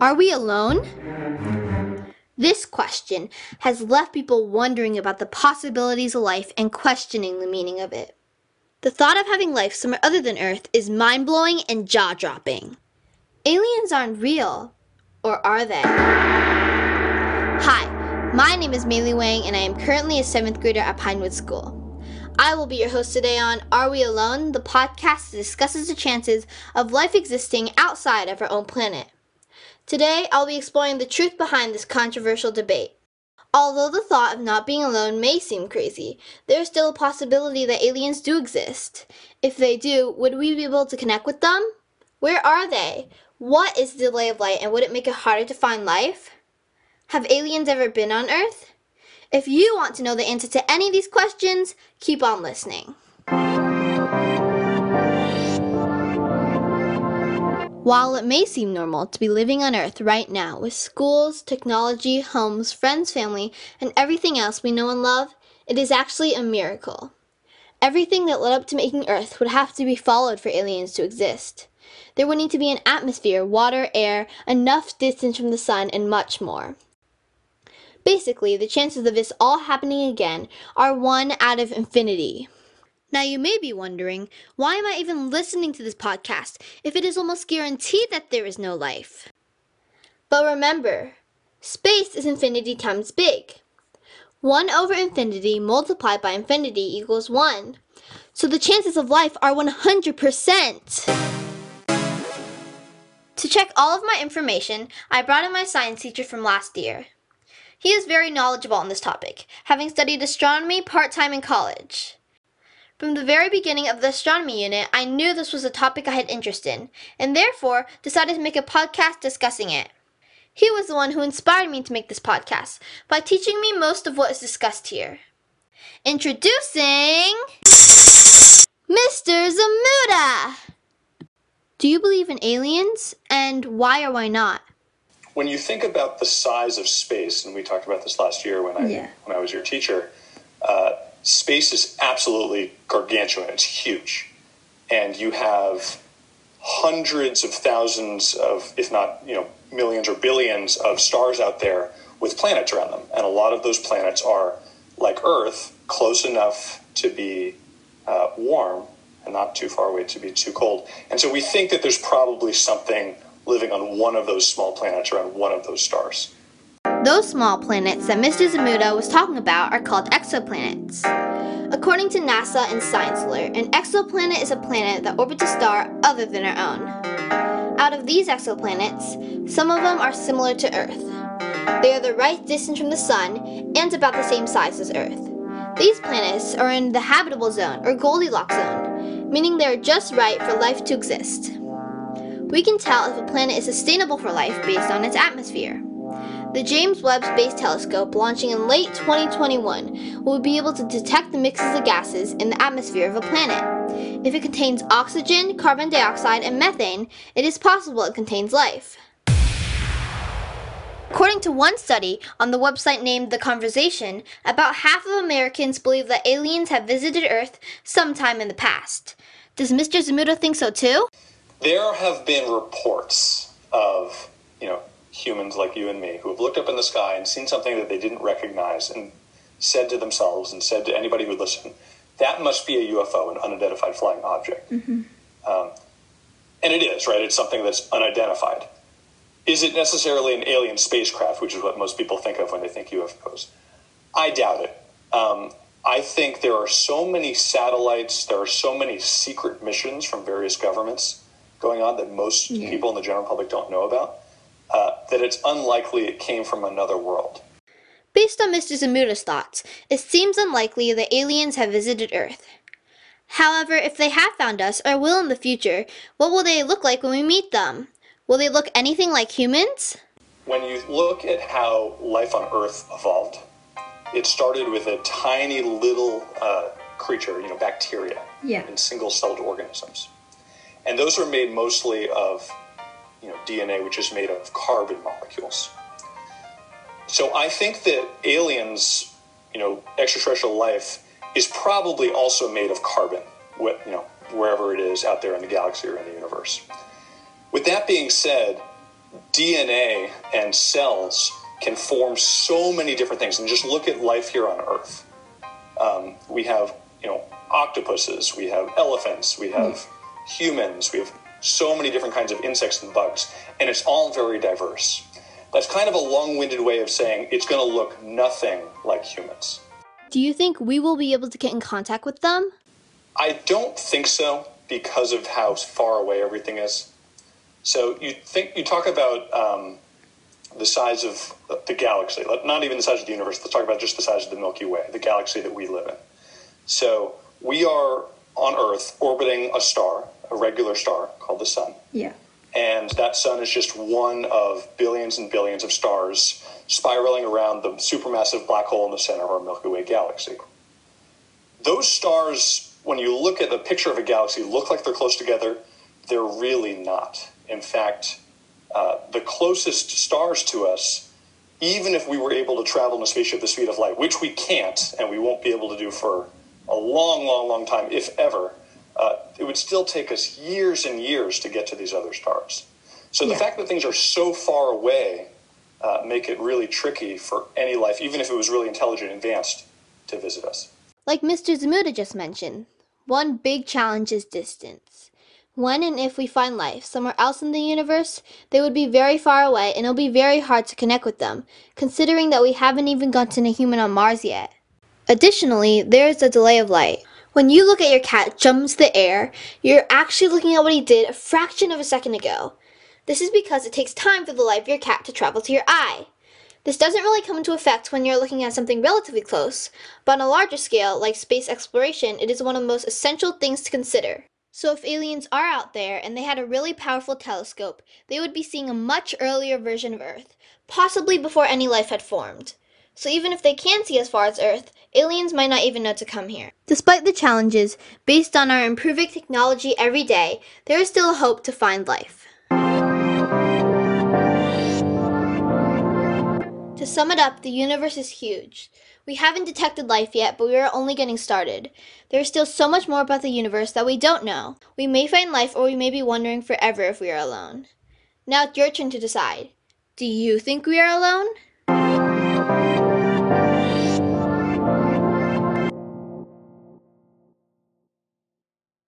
Are we alone? This question has left people wondering about the possibilities of life and questioning the meaning of it. The thought of having life somewhere other than Earth is mind blowing and jaw dropping. Aliens aren't real, or are they? Hi, my name is Maylee Wang, and I am currently a seventh grader at Pinewood School. I will be your host today on Are We Alone? The podcast that discusses the chances of life existing outside of our own planet. Today, I'll be exploring the truth behind this controversial debate. Although the thought of not being alone may seem crazy, there is still a possibility that aliens do exist. If they do, would we be able to connect with them? Where are they? What is the delay of light and would it make it harder to find life? Have aliens ever been on Earth? If you want to know the answer to any of these questions, keep on listening. While it may seem normal to be living on Earth right now with schools, technology, homes, friends, family, and everything else we know and love, it is actually a miracle. Everything that led up to making Earth would have to be followed for aliens to exist. There would need to be an atmosphere, water, air, enough distance from the sun, and much more. Basically, the chances of this all happening again are 1 out of infinity. Now, you may be wondering, why am I even listening to this podcast if it is almost guaranteed that there is no life? But remember, space is infinity times big. 1 over infinity multiplied by infinity equals 1. So the chances of life are 100%. To check all of my information, I brought in my science teacher from last year. He is very knowledgeable on this topic, having studied astronomy part time in college. From the very beginning of the astronomy unit, I knew this was a topic I had interest in, and therefore decided to make a podcast discussing it. He was the one who inspired me to make this podcast by teaching me most of what is discussed here. Introducing Mr. Zamuda! Do you believe in aliens, and why or why not? when you think about the size of space, and we talked about this last year when I Yeah. when I was your teacher, uh, space is absolutely gargantuan. It's huge, and you have hundreds of thousands of, if not you know millions or billions of stars out there with planets around them, and a lot of those planets are like Earth, close enough to be uh, warm and not too far away to be too cold. And so we think that there's probably something living on one of those small planets around one of those stars. Those small planets that Mr. Zamuda was talking about are called exoplanets. According to NASA and Science Alert, an exoplanet is a planet that orbits a star other than our own. Out of these exoplanets, some of them are similar to Earth. They are the right distance from the Sun and about the same size as Earth. These planets are in the habitable zone or Goldilocks zone, meaning they are just right for life to exist. We can tell if a planet is sustainable for life based on its atmosphere. The James Webb Space Telescope, launching in late 2021, will be able to detect the mixes of gases in the atmosphere of a planet. If it contains oxygen, carbon dioxide, and methane, it is possible it contains life. According to one study on the website named The Conversation, about half of Americans believe that aliens have visited Earth sometime in the past. Does Mr. Zamuda think so too? There have been reports of, you know, humans like you and me who have looked up in the sky and seen something that they didn't recognize and said to themselves and said to anybody who would listen, that must be a UFO, an unidentified flying object. Um, and it is, right? It's something that's unidentified. Is it necessarily an alien spacecraft, which is what most people think of when they think UFOs? I doubt it. Um, I think there are so many satellites, there are so many secret missions from various governments going on that most people in the general public don't know about, uh, that it's unlikely it came from another world. Based on Mr. Zamuda's thoughts, it seems unlikely that aliens have visited Earth. However, if they have found us or will in the future, what will they look like when we meet them? Will they look anything like humans? When you look at how life on Earth evolved, it started with a tiny little uh, creature, you know, bacteria, Yeah. and single-celled organisms, and those are made mostly of, you know, DNA, which is made of carbon molecules. So I think that aliens, you know, extraterrestrial life is probably also made of carbon, you know, wherever it is out there in the galaxy or in the universe. With that being said, DNA and cells can form so many different things. And just look at life here on Earth. Um, we have, you know, octopuses, we have elephants, we have humans, we have so many different kinds of insects and bugs, and it's all very diverse. That's kind of a long winded way of saying it's going to look nothing like humans. Do you think we will be able to get in contact with them? I don't think so because of how far away everything is. So you think you talk about um, the size of the galaxy, not even the size of the universe. Let's talk about just the size of the Milky Way, the galaxy that we live in. So we are on Earth orbiting a star, a regular star called the Sun. Yeah. And that sun is just one of billions and billions of stars spiraling around the supermassive black hole in the center of our Milky Way galaxy. Those stars, when you look at the picture of a galaxy, look like they're close together. They're really not. In fact, uh, the closest stars to us, even if we were able to travel in a spaceship at the speed of light, which we can't and we won't be able to do for a long, long, long time, if ever, uh, it would still take us years and years to get to these other stars. So the Yeah. fact that things are so far away uh, make it really tricky for any life, even if it was really intelligent and advanced, to visit us. Like Mr. Zamuda just mentioned, one big challenge is distance. When and if we find life somewhere else in the universe, they would be very far away and it'll be very hard to connect with them, considering that we haven't even gotten a human on Mars yet. Additionally, there is a delay of light. When you look at your cat jump the air, you're actually looking at what he did a fraction of a second ago. This is because it takes time for the light of your cat to travel to your eye. This doesn't really come into effect when you're looking at something relatively close, but on a larger scale, like space exploration, it is one of the most essential things to consider. So, if aliens are out there and they had a really powerful telescope, they would be seeing a much earlier version of Earth, possibly before any life had formed. So, even if they can see as far as Earth, aliens might not even know to come here. Despite the challenges, based on our improving technology every day, there is still a hope to find life. To sum it up, the universe is huge. We haven't detected life yet, but we are only getting started. There is still so much more about the universe that we don't know. We may find life, or we may be wondering forever if we are alone. Now it's your turn to decide. Do you think we are alone?